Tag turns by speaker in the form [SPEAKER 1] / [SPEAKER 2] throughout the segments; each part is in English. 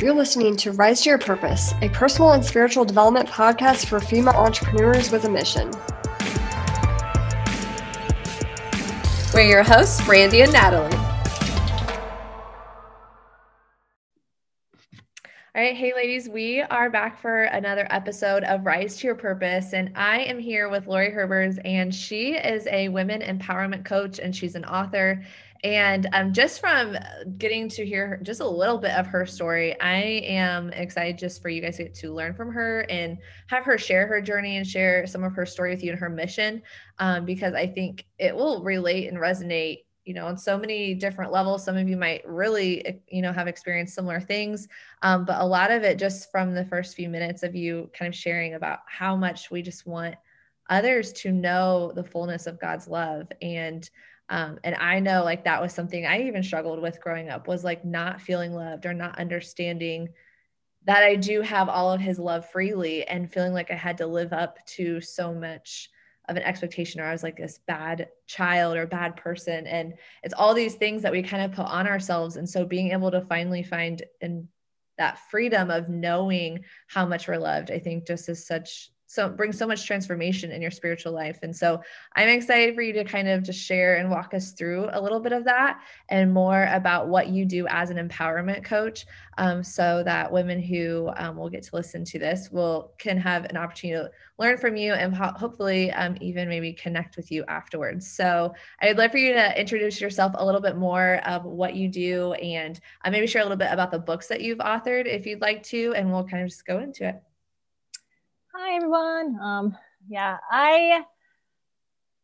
[SPEAKER 1] You're listening to Rise to Your Purpose, a personal and spiritual development podcast for female entrepreneurs with a mission.
[SPEAKER 2] We're your hosts, Brandy and Natalie. All right, hey ladies, we are back for another episode of Rise to Your Purpose. And I am here with Laurie Herbers, and she is a women empowerment coach and she's an author. And um, just from getting to hear just a little bit of her story, I am excited just for you guys to, to learn from her and have her share her journey and share some of her story with you and her mission, um, because I think it will relate and resonate you know on so many different levels. Some of you might really eh, you know have experienced similar things um, but a lot of it just from the first few minutes of you kind of sharing about how much we just want others to know the fullness of god's love and um, and i know like that was something i even struggled with growing up was like not feeling loved or not understanding that i do have all of his love freely and feeling like i had to live up to so much of an expectation or I was like this bad child or bad person. And it's all these things that we kind of put on ourselves. And so being able to finally find in that freedom of knowing how much we're loved, I think just is such so brings so much transformation in your spiritual life. And so I'm excited for you to kind of just share and walk us through a little bit of that and more about what you do as an empowerment coach, um, so that women who um, will get to listen to this will can have an opportunity to learn from you and ho- hopefully um, even maybe connect with you afterwards. So I'd love for you to introduce yourself a little bit more of what you do and uh, maybe share a little bit about the books that you've authored if you'd like to, and we'll kind of just go into it.
[SPEAKER 3] Hi everyone. Um, yeah, I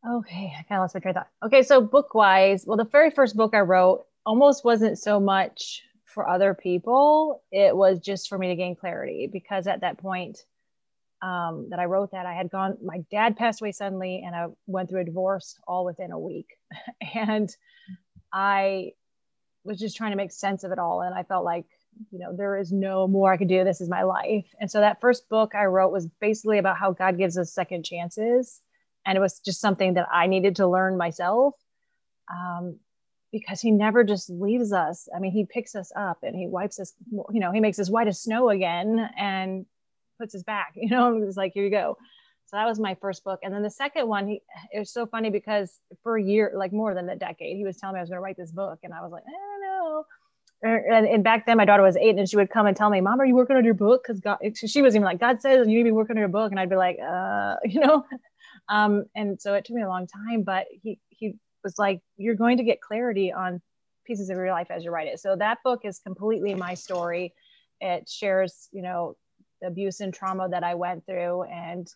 [SPEAKER 3] okay, I kind of lost my train of thought. Okay, so book wise, well, the very first book I wrote almost wasn't so much for other people, it was just for me to gain clarity because at that point um, that I wrote that, I had gone, my dad passed away suddenly, and I went through a divorce all within a week. and I was just trying to make sense of it all. And I felt like you know, there is no more I could do. This is my life. And so that first book I wrote was basically about how God gives us second chances. And it was just something that I needed to learn myself um, because he never just leaves us. I mean, he picks us up and he wipes us, you know, he makes us white as snow again and puts us back, you know, it's like, here you go. So that was my first book. And then the second one, he, it was so funny because for a year, like more than a decade, he was telling me I was going to write this book. And I was like, I don't know and, and, back then my daughter was eight and she would come and tell me mom are you working on your book? Because god she was even like god says you need to be working on your book. And i'd be like uh you know? Um and so it took me a long time but he he was like you're going to get clarity on pieces of your life as you write it. So that book is completely my story. It shares you know the abuse and trauma that i went through and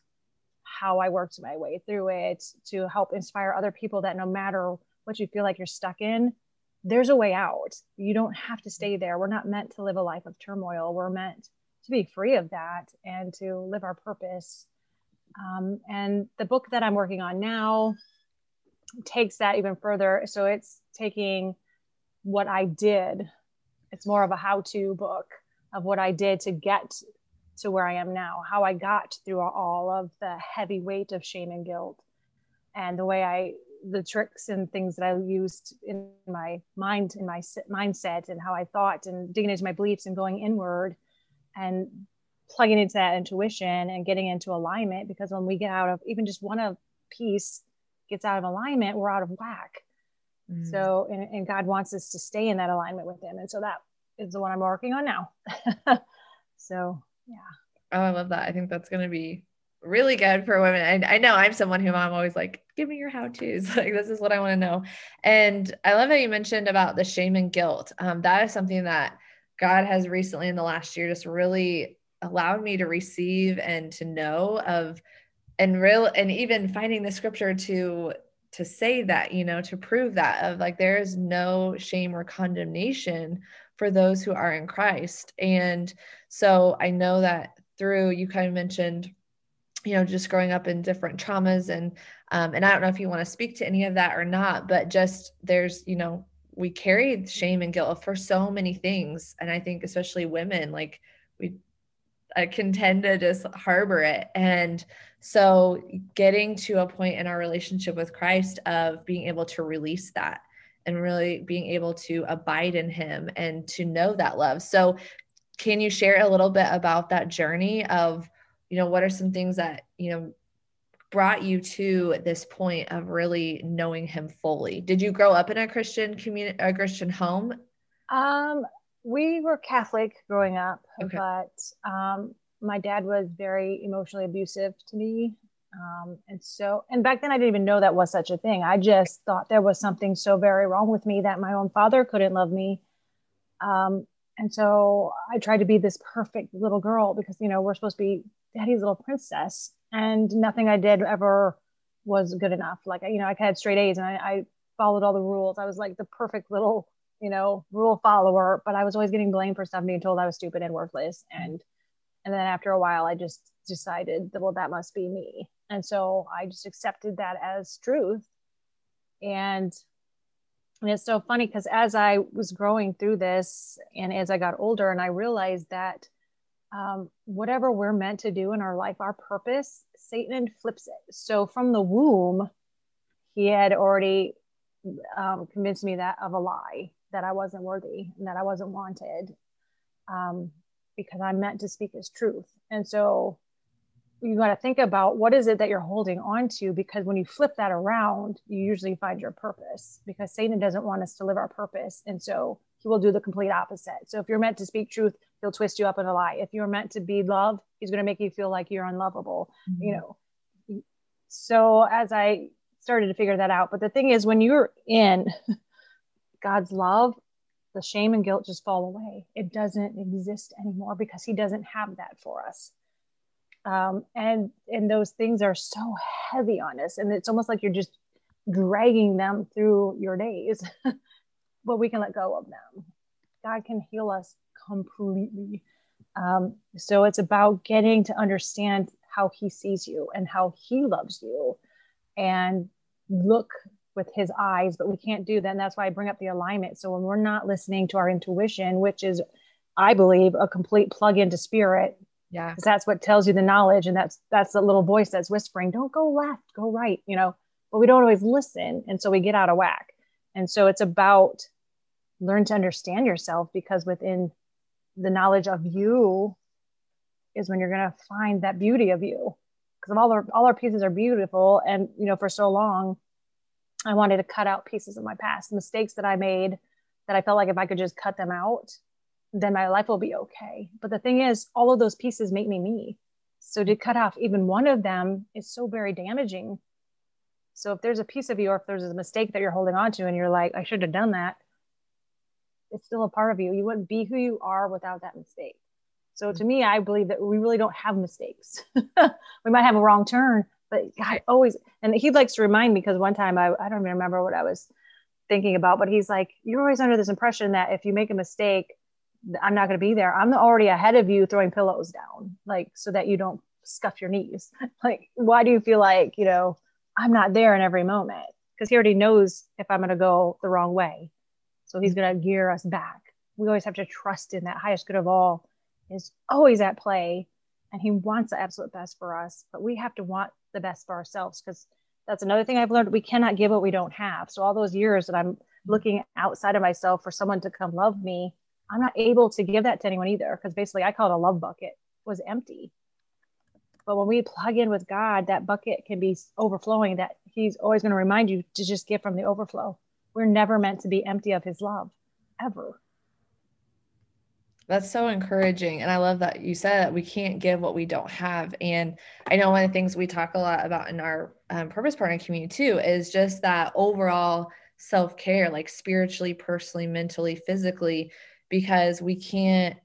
[SPEAKER 3] how i worked my way through it to help inspire other people that no matter what you feel like you're stuck in there's a way out. You don't have to stay there. We're not meant to live a life of turmoil. We're meant to be free of that and to live our purpose. Um, and the book that I'm working on now takes that even further. So it's taking what I did, it's more of a how to book of what I did to get to where I am now, how I got through all of the heavy weight of shame and guilt, and the way I the tricks and things that I used in my mind, in my mindset, and how I thought, and digging into my beliefs and going inward, and plugging into that intuition and getting into alignment. Because when we get out of even just one of piece gets out of alignment, we're out of whack. Mm. So, and, and God wants us to stay in that alignment with Him, and so that is the one I'm working on now. so, yeah.
[SPEAKER 2] Oh, I love that. I think that's going to be really good for women. And I know I'm someone who I'm always like, give me your how to's. Like, this is what I want to know. And I love that you mentioned about the shame and guilt. Um, that is something that God has recently in the last year just really allowed me to receive and to know of and real and even finding the scripture to to say that you know to prove that of like there is no shame or condemnation for those who are in christ and so i know that through you kind of mentioned you know just growing up in different traumas and um, and i don't know if you want to speak to any of that or not but just there's you know we carry shame and guilt for so many things and i think especially women like we I can tend to just harbor it. And so getting to a point in our relationship with christ of being able to release that and really being able to abide in him and to know that love. So can you share a little bit about that journey of, you know, what are some things that, you know, brought you to this point of really knowing him fully? Did you grow up in a Christian community, a Christian home?
[SPEAKER 3] Um, we were Catholic growing up, okay. but um, my dad was very emotionally abusive to me. Um, and so, and back then I didn't even know that was such a thing. I just thought there was something so very wrong with me that my own father couldn't love me. Um, and so I tried to be this perfect little girl because, you know, we're supposed to be daddy's little princess and nothing I did ever was good enough. Like, you know, I had straight A's and I, I followed all the rules. I was like the perfect little, you know, rule follower, but I was always getting blamed for stuff being told I was stupid and worthless. And, and then after a while, I just decided that, well, that must be me. And so I just accepted that as truth. And and it's so funny because as I was growing through this and as I got older, and I realized that um, whatever we're meant to do in our life, our purpose, Satan flips it. So from the womb, he had already um, convinced me that of a lie that I wasn't worthy and that I wasn't wanted um, because I'm meant to speak his truth. And so you got to think about what is it that you're holding on to because when you flip that around you usually find your purpose because satan doesn't want us to live our purpose and so he will do the complete opposite. So if you're meant to speak truth he'll twist you up in a lie. If you're meant to be loved he's going to make you feel like you're unlovable mm-hmm. you know. So as i started to figure that out but the thing is when you're in god's love the shame and guilt just fall away. It doesn't exist anymore because he doesn't have that for us. Um, and and those things are so heavy on us and it's almost like you're just dragging them through your days but we can let go of them. God can heal us completely. Um, so it's about getting to understand how he sees you and how he loves you and look with his eyes but we can't do that. And that's why i bring up the alignment. So when we're not listening to our intuition which is i believe a complete plug into spirit
[SPEAKER 2] yeah.
[SPEAKER 3] that's what tells you the knowledge and that's that's the little voice that's whispering don't go left go right you know but we don't always listen. And so we get out of whack. And so it's about learn to understand yourself because within the knowledge of you is when you're going to find that beauty of you because all our all our pieces are beautiful and you know for so long i wanted to cut out pieces of my past mistakes that i made that i felt like if i could just cut them out then my life will be okay. But the thing is, all of those pieces make me me. So to cut off even one of them is so very damaging. So if there's a piece of you or if there's a mistake that you're holding on to and you're like, I should have done that, it's still a part of you. You wouldn't be who you are without that mistake. So mm. to me, I believe that we really don't have mistakes. we might have a wrong turn, but God always, and he likes to remind me because one time I, I don't even remember what I was thinking about, but he's like, you're always under this impression that if you make a mistake, I'm not going to be there. I'm already ahead of you throwing pillows down, like so that you don't scuff your knees. Like, why do you feel like, you know, I'm not there in every moment? Because he already knows if I'm going to go the wrong way. So he's going to gear us back. We always have to trust in that highest good of all is always at play. And he wants the absolute best for us. But we have to want the best for ourselves because that's another thing I've learned. We cannot give what we don't have. So all those years that I'm looking outside of myself for someone to come love me, I'm not able to give that to anyone either because basically I call it a love bucket was empty. But when we plug in with God, that bucket can be overflowing. That He's always going to remind you to just give from the overflow. We're never meant to be empty of His love, ever.
[SPEAKER 2] That's so encouraging. And I love that you said that we can't give what we don't have. And I know one of the things we talk a lot about in our um, purpose partner community too is just that overall self care, like spiritually, personally, mentally, physically because we can't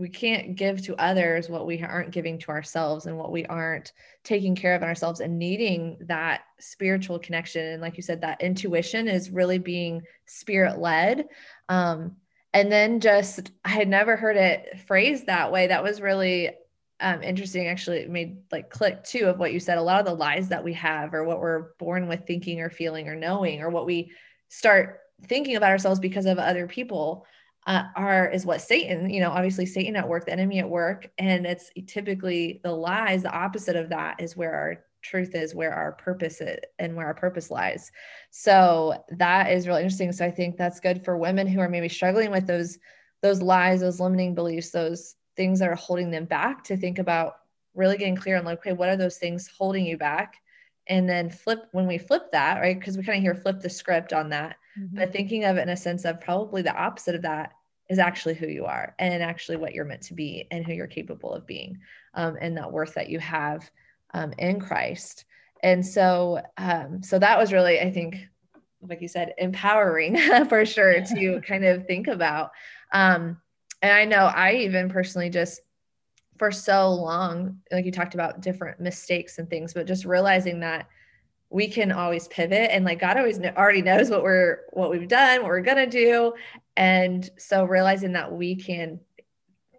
[SPEAKER 2] we can't give to others what we aren't giving to ourselves and what we aren't taking care of ourselves and needing that spiritual connection. And like you said that intuition is really being spirit led um, and then just i had never heard it phrased that way. That was really um, interesting. Actually it made like click too of what you said. A lot of the lies that we have or what we're born with thinking or feeling or knowing or what we start thinking about ourselves because of other people uh, are is what Satan, you know, obviously Satan at work, the enemy at work, and it's typically the lies. The opposite of that is where our truth is, where our purpose is, and where our purpose lies. So that is really interesting. So I think that's good for women who are maybe struggling with those those lies, those limiting beliefs, those things that are holding them back to think about really getting clear on like, okay, what are those things holding you back? And then flip when we flip that, right? Because we kind of hear flip the script on that, mm-hmm. but thinking of it in a sense of probably the opposite of that is actually who you are and actually what you're meant to be and who you're capable of being um, and that worth that you have um, in Christ. And so, um, so that was really, I think, like you said, empowering for sure to kind of think about. Um, and I know I even personally just for so long, like you talked about different mistakes and things, but just realizing that we can always pivot and like God always know, already knows what we're what we've done, what we're gonna do, and so realizing that we can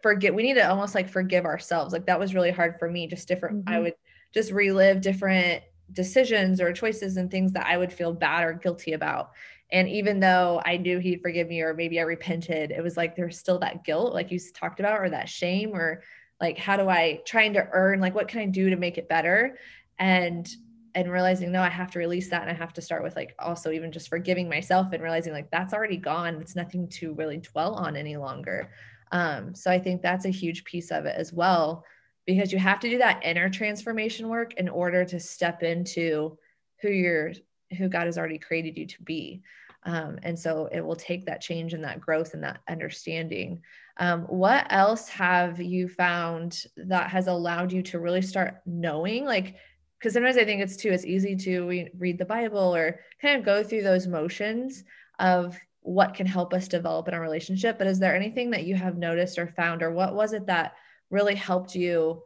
[SPEAKER 2] forget, we need to almost like forgive ourselves. Like that was really hard for me. Just different. Mm-hmm. I would just relive different decisions or choices and things that I would feel bad or guilty about. And even though I knew he'd forgive me or maybe I repented, it was like there's still that guilt, like you talked about, or that shame, or like how do I trying to earn, like what can I do to make it better? And and realizing no i have to release that and i have to start with like also even just forgiving myself and realizing like that's already gone. It's nothing to really dwell on any longer. Um, so i think that's a huge piece of it as well because you have to do that inner transformation work in order to step into who you're who god has already created you to be. Um, and so it will take that change and that growth and that understanding. Um, what else have you found that has allowed you to really start knowing like because sometimes I think it's too it's easy to read the Bible or kind of go through those motions of what can help us develop in our relationship. But is there anything that you have noticed or found, or what was it that really helped you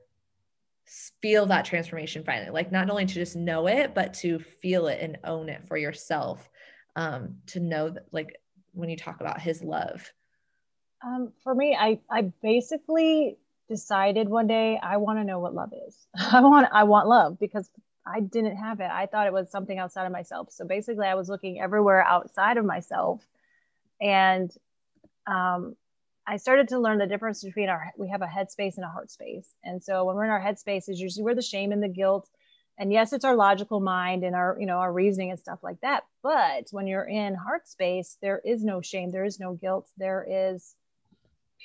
[SPEAKER 2] feel that transformation finally? Like not only to just know it, but to feel it and own it for yourself. Um, to know that, like when you talk about His love.
[SPEAKER 3] Um, for me, I I basically decided one day I want to know what love is. I want I want love because I didn't have it. I thought it was something outside of myself. So basically, I was looking everywhere outside of myself, and um, I started to learn the difference between our we have a head space and a heart space. And so when we're in our head space, is usually where the shame and the guilt, and yes, it's our logical mind and our you know our reasoning and stuff like that. But when you're in heart space, there is no shame, there is no guilt, there is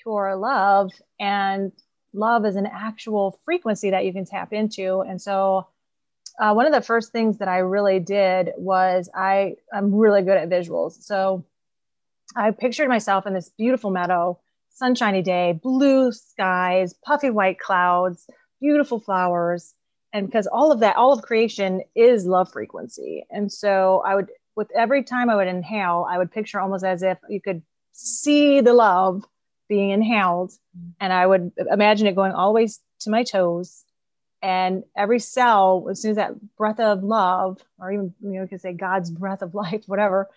[SPEAKER 3] pure love, and love is an actual frequency that you can tap into. And so, uh, one of the first things that I really did was I I'm really good at visuals. So I pictured myself in this beautiful meadow, sunshiny day, blue skies, puffy white clouds, beautiful flowers, and because all of that, all of creation is love frequency. And so I would, with every time I would inhale, I would picture almost as if you could see the love being inhaled and I would imagine it going all the way to my toes. And every cell, as soon as that breath of love, or even you know, you could say God's breath of life, whatever,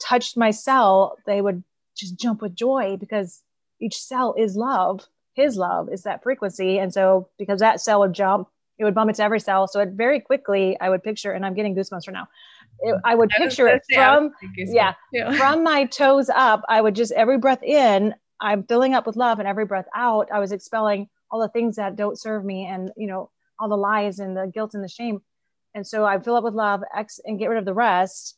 [SPEAKER 3] touched my cell, they would just jump with joy because each cell is love. His love is that frequency. And so because that cell would jump, it would bump into every cell. So it very quickly I would picture, and I'm getting goosebumps right now. It, I would picture it from yeah, from my toes up. I would just every breath in, I'm filling up with love and every breath out, I was expelling all the things that don't serve me and, you know, all the lies and the guilt and the shame. And so I fill up with love X and get rid of the rest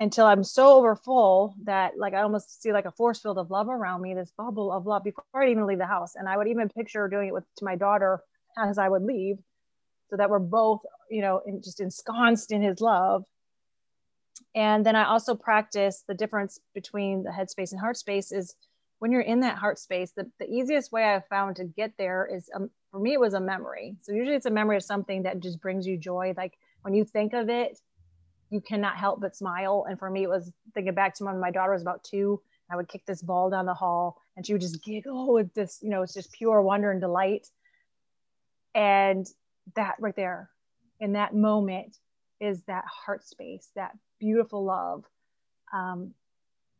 [SPEAKER 3] until I'm so overfull that like I almost see like a force field of love around me, this bubble of love before I even leave the house. And I would even picture doing it with to my daughter as I would leave, so that we're both, you know, in, just ensconced in his love. And then I also practice the difference between the headspace and heart space is when you're in that heart space, the, the easiest way I've found to get there is um, for me, it was a memory. So usually it's a memory of something that just brings you joy. Like when you think of it, you cannot help but smile. And for me, it was thinking back to when my daughter was about two. I would kick this ball down the hall and she would just giggle with this, you know, it's just pure wonder and delight. And that right there in that moment is that heart space, that beautiful love. Um,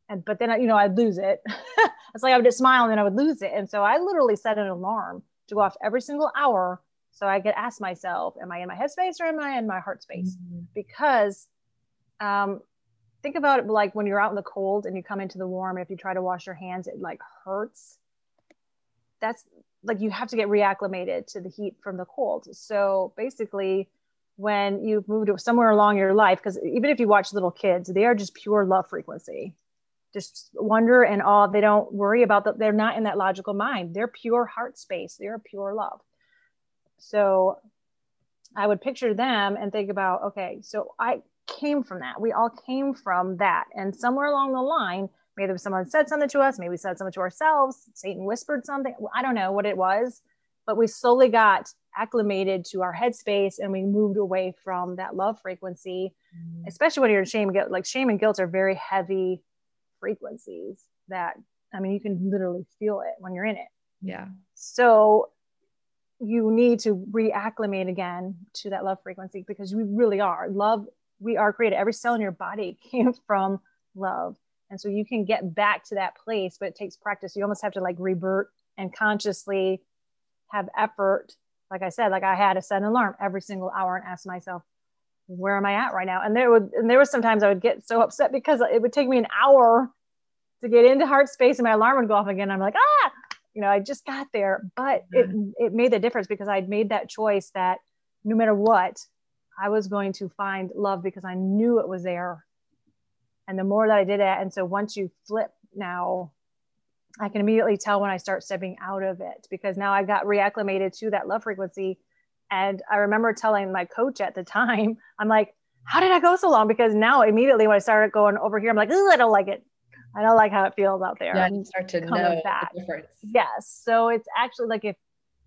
[SPEAKER 3] and but then you know I'd lose it. it's like I would just smile and then I would lose it. And so I literally set an alarm to go off every single hour so I could ask myself, am I in my headspace or am I in my heart space? Mm-hmm. Because um, think about it like when you're out in the cold and you come into the warm, and if you try to wash your hands, it like hurts. That's like you have to get reacclimated to the heat from the cold. So basically, when you've moved somewhere along your life, because even if you watch little kids, they are just pure love frequency just wonder and awe. They don't worry about that. They're not in that logical mind. They're pure heart space. They're pure love. So I would picture them and think about, okay, so I came from that. We all came from that. And somewhere along the line, maybe someone said something to us, maybe we said something to ourselves, Satan whispered something. I don't know what it was, but we slowly got acclimated to our headspace and we moved away from that love frequency, mm-hmm. especially when you're in shame and guilt. Like shame and guilt are very heavy frequencies that, I mean, you can literally feel it when you're in it.
[SPEAKER 2] Yeah.
[SPEAKER 3] So you need to reacclimate again to that love frequency because we really are. Love we are created. Every cell in your body came from love. And so you can get back to that place but it takes practice. You almost have to like revert and consciously have effort. Like i said like i had to set an alarm every single hour and ask myself where am i at right now and there would and there was sometimes i would get so upset because it would take me an hour to get into heart space and my alarm would go off again i'm like ah you know, I just got there, but it, it made the difference because I'd made that choice that no matter what, I was going to find love because I knew it was there. And the more that I did it, and so once you flip now, I can immediately tell when I start stepping out of it because now I got reacclimated to that love frequency. And I remember telling my coach at the time, I'm like, how did I go so long? Because now immediately when I started going over here, I'm like, I don't like it. I don't like how it feels out there.
[SPEAKER 2] Yeah, you start to know back. the difference.
[SPEAKER 3] Yes. So it's actually like if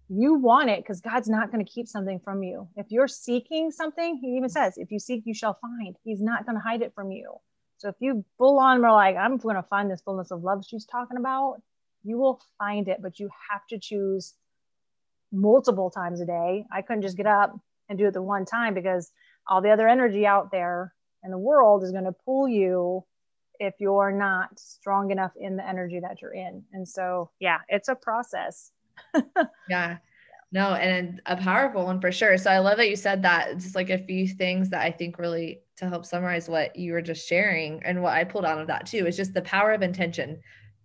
[SPEAKER 3] you want it, because God's not going to keep something from you. If you're seeking something, He even says, if you seek, you shall find. He's not going to hide it from you. So if you full on are like, I'm going to find this fullness of love she's talking about, you will find it, but you have to choose multiple times a day. I couldn't just get up and do it the one time because all the other energy out there in the world is going to pull you if you're not strong enough in the energy that you're in. And so, yeah, it's a process.
[SPEAKER 2] yeah. No, and a powerful one for sure. So I love that you said that. Just like a few things that I think really to help summarize what you were just sharing and what I pulled out of that too is just the power of intention,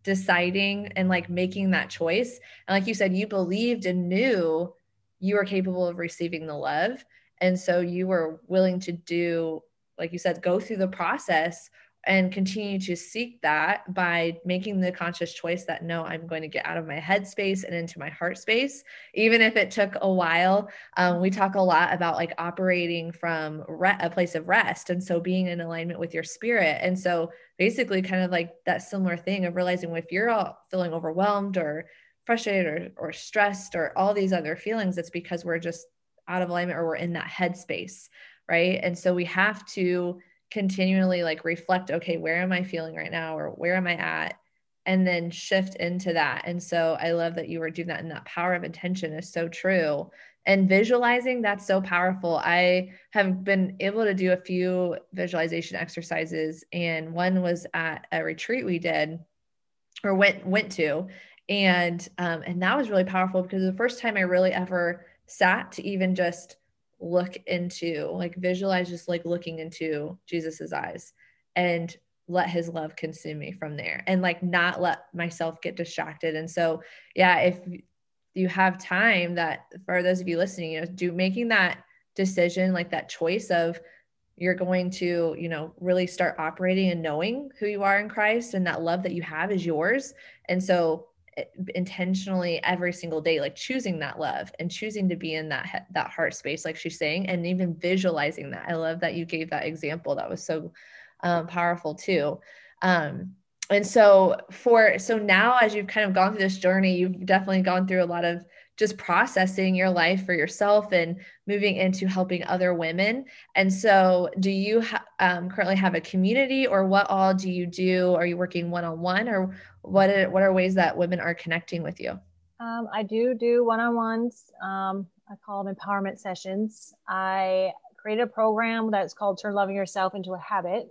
[SPEAKER 2] deciding and like making that choice. And like you said, you believed and knew you were capable of receiving the love. And so you were willing to do, like you said, go through the process and continue to seek that by making the conscious choice that no, I'm going to get out of my head space and into my heart space, even if it took a while. Um, we talk a lot about like operating from re- a place of rest. And so being in alignment with your spirit. And so basically, kind of like that similar thing of realizing if you're all feeling overwhelmed or frustrated or, or stressed or all these other feelings, it's because we're just out of alignment or we're in that head space. Right. And so we have to continually like reflect okay where am i feeling right now or where am i at? And then shift into that. And so i love that you were doing that and that power of intention is so true. And visualizing that's so powerful. I have been able to do a few visualization exercises and one was at a retreat we did or went went to. And um, and that was really powerful because the first time i really ever sat to even just look into like visualize just like looking into jesus's eyes and let his love consume me from there and like not let myself get distracted. And so yeah if you have time that for those of you listening you know do making that decision like that choice of you're going to you know really start operating and knowing who you are in christ and that love that you have is yours. And so intentionally every single day like choosing that love and choosing to be in that that heart space like she's saying and even visualizing that. I love that you gave that example. That was so um, powerful too. Um, and so for so now as you've kind of gone through this journey you've definitely gone through a lot of just processing your life for yourself and moving into helping other women. And so, do you ha- um, currently have a community, or what all do you do? Are you working one on one, or what are, what are ways that women are connecting with you?
[SPEAKER 3] Um, I do do one on ones. Um, I call them empowerment sessions. I created a program that's called Turn Loving Yourself into a Habit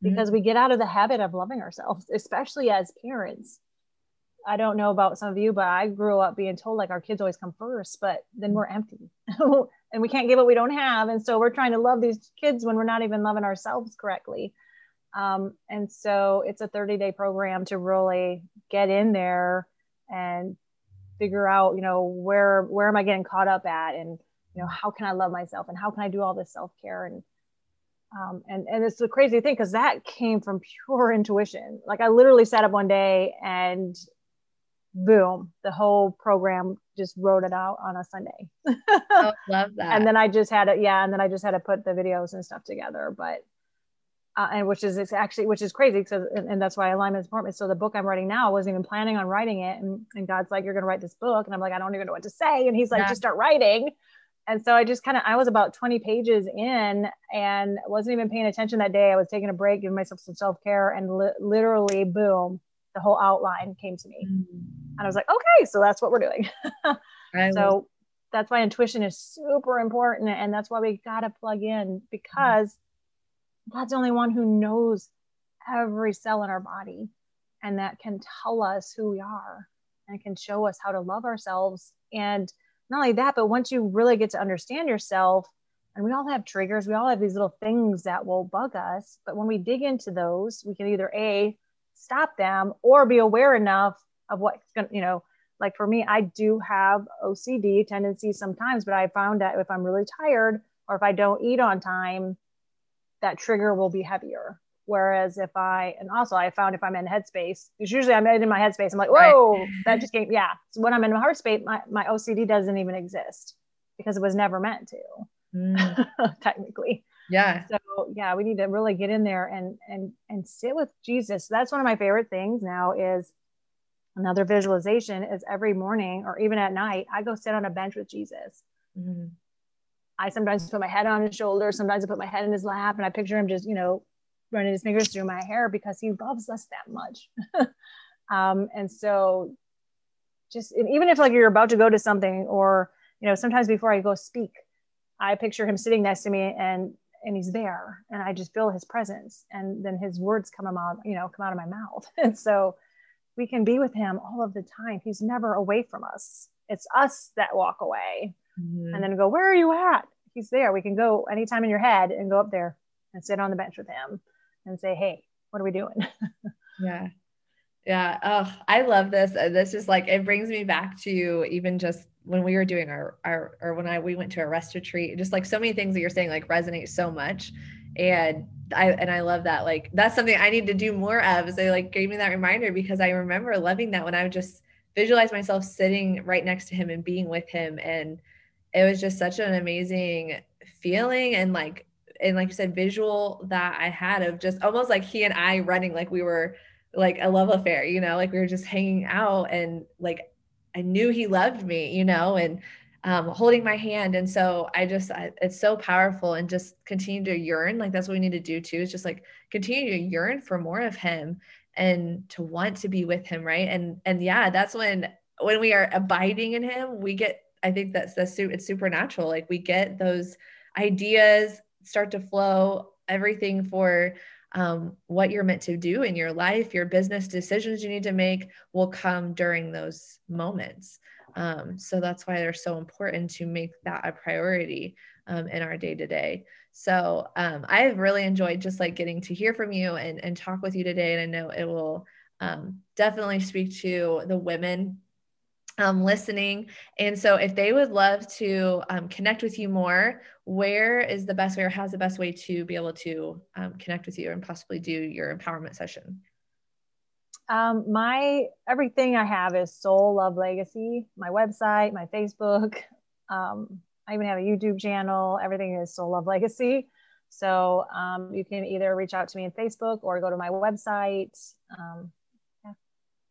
[SPEAKER 3] because mm-hmm. we get out of the habit of loving ourselves, especially as parents. I don't know about some of you, but I grew up being told like our kids always come first, but then we're empty and we can't give what we don't have. And so we're trying to love these kids when we're not even loving ourselves correctly. Um, and so it's a 30 day program to really get in there and figure out, you know, where, where am I getting caught up at? And, you know, how can I love myself and how can I do all this self care? And Um, and and it's the crazy thing because that came from pure intuition. Like I literally sat up one day and boom, the whole program just wrote it out on a Sunday.
[SPEAKER 2] oh, love that.
[SPEAKER 3] And then I just had it, yeah, and then I just had to put the videos and stuff together. But uh, and which is actually which is crazy because and, and, that's why alignment is important. So the book I'm writing now I wasn't even planning on writing it, and, and God's like, "You're going to write this book," and I'm like, "I don't even know what to say," and He's like, yeah. "Just start writing." And so I just kind of I was about 20 pages in and wasn't even paying attention that day. I was taking a break, giving myself some self care, and li- literally, boom, the whole outline came to me, mm-hmm. And I was like, "Okay, so that's what we're doing." so that's why intuition is super important, and that's why we got to plug in because God's the only one who knows every cell in our body and that can tell us who we are and can show us how to love ourselves. And not only that, but once you really get to understand yourself, and we all have triggers, we all have these little things that will bug us. But when we dig into those, we can either A, stop them or be aware enough of what's going to, you know, like for me, I do have OCD tendencies sometimes, but I found that if I'm really tired or if I don't eat on time, that trigger will be heavier. Whereas if I, and also I found if I'm in headspace, because usually I'm in my headspace, I'm like, whoa, right. that just came. Yeah. So when I'm in my heart space, my, my OCD doesn't even exist because it was never meant to, mm. technically.
[SPEAKER 2] Yeah.
[SPEAKER 3] So yeah, we need to really get in there and, and, and sit with Jesus. That's one of my favorite things now is another visualization is every morning or even at night, I go sit on a bench with Jesus. Mm-hmm. I sometimes put my head on his shoulder. Sometimes I put my head in his lap and I picture him just, you know, running his fingers through my hair because he loves us that much. um, and so just, even if like you're about to go to something or, you know, sometimes before I go speak, I picture him sitting next to me and, and he's there and I just feel his presence and then his words come out, you know, come out of my mouth. And so we can be with him all of the time. He's never away from us. It's us that walk away mm-hmm. and then go, where are you at? He's there. We can go anytime in your head and go up there and sit on the bench with him and say, hey, what are we doing?
[SPEAKER 2] yeah. Yeah. Oh, I love this. Uh, this is like, it brings me back to even just when we were doing our, our, or when I, we went to a rest retreat, just like so many things that you're saying, like resonate so much. And I, and I love that. Like, that's something I need to do more of is they like gave me that reminder because I remember loving that when I would just visualize myself sitting right next to him and being with him and it was just such an amazing feeling and like and like you said visual that i had of just almost like he and i running like we were like a love affair you know like we were just hanging out and like i knew he loved me you know and um, holding my hand and so i just I, it's so powerful and just continue to yearn like that's what we need to do too is just like continue to yearn for more of him and to want to be with him right and and yeah that's when when we are abiding in him we get I think that's the suit. it's supernatural. Like we get those ideas start to flow, everything for um, what you're meant to do in your life, your business decisions you need to make will come during those moments. Um, so that's why they're so important to make that a priority um, in our day to day. So um, I have really enjoyed just like getting to hear from you and, and talk with you today. And I know it will um, definitely speak to the women um, listening. And so, if they would love to um, connect with you more, where is the best way or how's the best way to be able to um, connect with you and possibly do your empowerment session?
[SPEAKER 3] Um, my everything I have is Soul Love Legacy. My website, my Facebook. Um, I even have a YouTube channel. Everything is Soul Love Legacy. So um, you can either reach out to me on Facebook or go to my website. Um,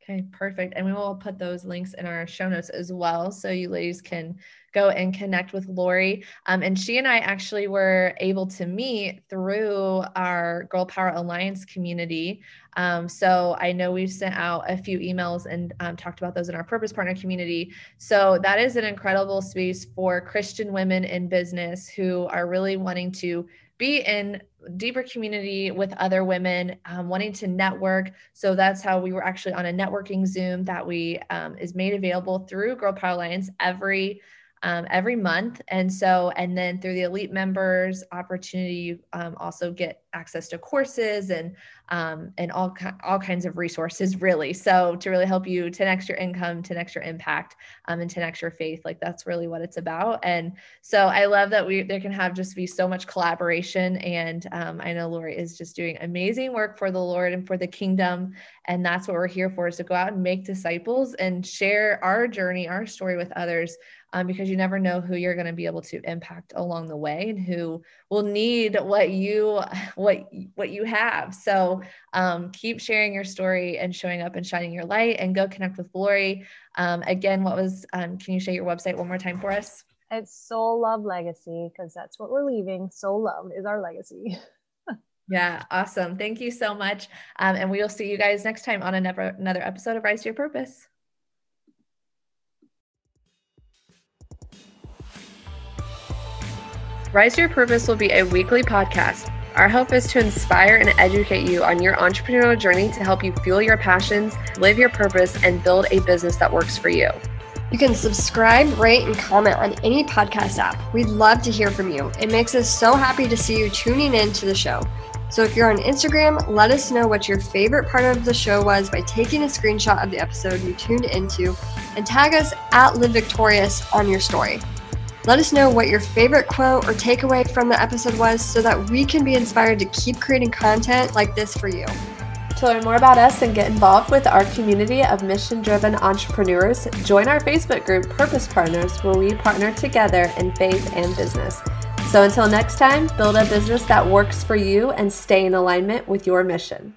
[SPEAKER 2] Okay, perfect. And we will put those links in our show notes as well. So you ladies can go and connect with Laurie. Um, and she and I actually were able to meet through our Girl Power Alliance community. Um, so I know we've sent out a few emails and um, talked about those in our Purpose Partner community. So that is an incredible space for Christian women in business who are really wanting to be in deeper community with other women um, wanting to network. So that's how we were actually on a networking zoom that we um, is made available through girl power alliance every um, every month. And so, and then through the elite members opportunity, um, also get access to courses and um, and all all kinds of resources, really. So to really help you 10x your income, 10x your impact, um, and 10x your faith, like that's really what it's about. And so I love that we there can have just be so much collaboration. And um, I know Laurie is just doing amazing work for the Lord and for the kingdom. And that's what we're here for: is to go out and make disciples and share our journey, our story with others um, because you never know who you're going to be able to impact along the way and who will need what you what what you have. So um, keep sharing your story and showing up and shining your light and go connect with Laurie. Um, again what was um, can you share your website one more time for us?
[SPEAKER 3] It's soul love legacy because that's what we're leaving. Soul love is our legacy.
[SPEAKER 2] Yeah awesome. Thank you so much. Um, and we will see you guys next time on another another episode of rise to your purpose Rise to Your Purpose will be a weekly podcast. Our hope is to inspire and educate you on your entrepreneurial journey to help you fuel your passions, live your purpose, and build a business that works for you.
[SPEAKER 1] You can subscribe, rate, and comment on any podcast app. We'd love to hear from you. It makes us so happy to see you tuning in to the show. So if you're on Instagram, let us know what your favorite part of the show was by taking a screenshot of the episode you tuned into and tag us at Live Victorious on your story. Let us know what your favorite quote or takeaway from the episode was so that we can be inspired to keep creating content like this for you.
[SPEAKER 2] To learn more about us and get involved with our community of mission driven entrepreneurs, join our Facebook group Purpose Partners, where we partner together in faith and business. So until next time, build a business that works for you and stay in alignment with your mission.